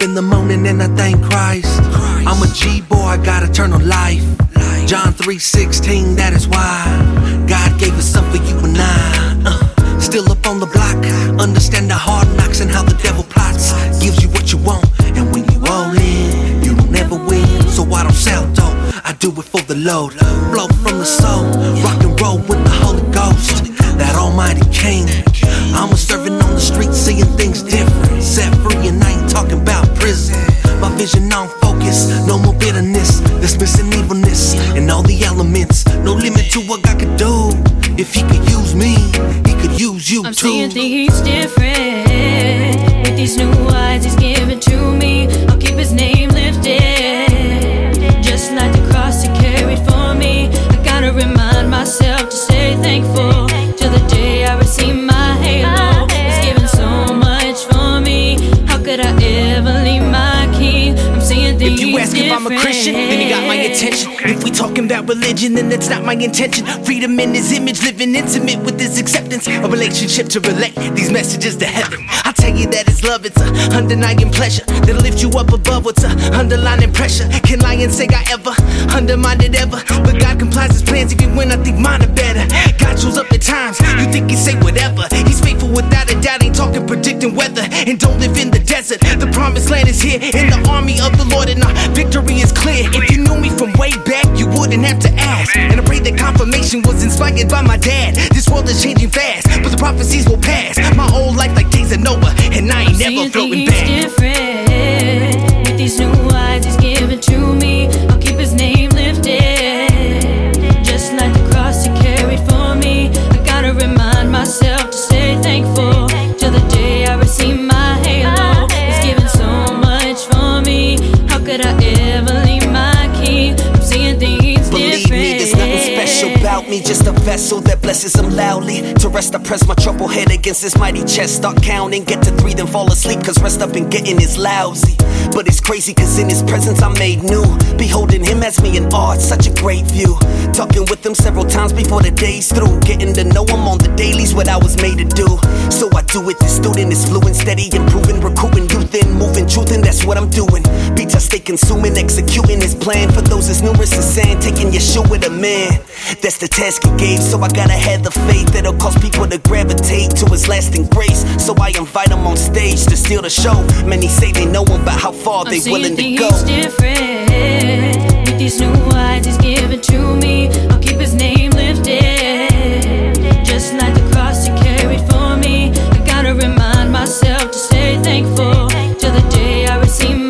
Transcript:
G and I thank Christ. I'm a G boy, I got eternal life. John 3:16, that is why God gave us some for you and I. Uh, still up on the block, understand the hard knocks and how the devil plots. Gives you what you want, and when you all in, you don't never win. So I don't sell dope, I do it for the load. Flow from the soul, rock and roll with the Holy Ghost. That Almighty King. I'm a servant on the street, seeing things different. Set free, and I ain't talking about prison. My vision on focus, no more bitterness, dismissing evilness and all the elements. No limit to what God could do. If He could use me, He could use you I'm too. seeing things different with these new eyes He's giving to me. I'll keep His name lifted, just like the cross He carried for me. I gotta remind myself to stay thankful till the day I receive I'm a Christian, then you got my attention. If we talking about religion, then that's not my intention. Freedom in his image, living intimate with his acceptance. A relationship to relate these messages to heaven. I'll tell you that it's love, it's a undeniable pleasure. That'll lift you up above what's a underlying pressure. Can lie and say I ever undermined it ever? But God complies his plans even when I think mine are better. God shows up at times, you think he say whatever. He's faithful without a doubt, ain't talking predicting weather. And don't live in the desert. The promised land is here in the army of the Lord, and our And I pray that confirmation was inspired by my dad. This world is changing fast, but the prophecies will pass. My old life like days of Noah, and I ain't never floating back. different with these new eyes He's given to me. I'll keep His name lifted, just like the cross He carried for me. I gotta remind myself to stay thankful till the day I receive my halo. He's given so much for me. How could I me, just a vessel that blesses him loudly. To rest, I press my troubled head against his mighty chest. Start counting, get to three, then fall asleep, cause rest up and getting is lousy. But it's crazy, cause in his presence I'm made new. Beholding him as me in art, such a great view. Talking with him several times before the day's through. Getting to know him on the dailies, what I was made to do. So I do it, the student is fluent, steady, improving, recruiting youth in, moving, truth, and that's what I'm doing stay consuming, executing his plan. For those as numerous as sand, taking your shoe with a man. That's the task he gave, so I gotta have the faith that'll cause people to gravitate to his lasting grace. So I invite him on stage to steal the show. Many say they know him, but how far they I'm willing to go. He's different with these new eyes he's given to me. I'll keep his name lifted, just like the cross he carried for me. I gotta remind myself to stay thankful till the day I receive.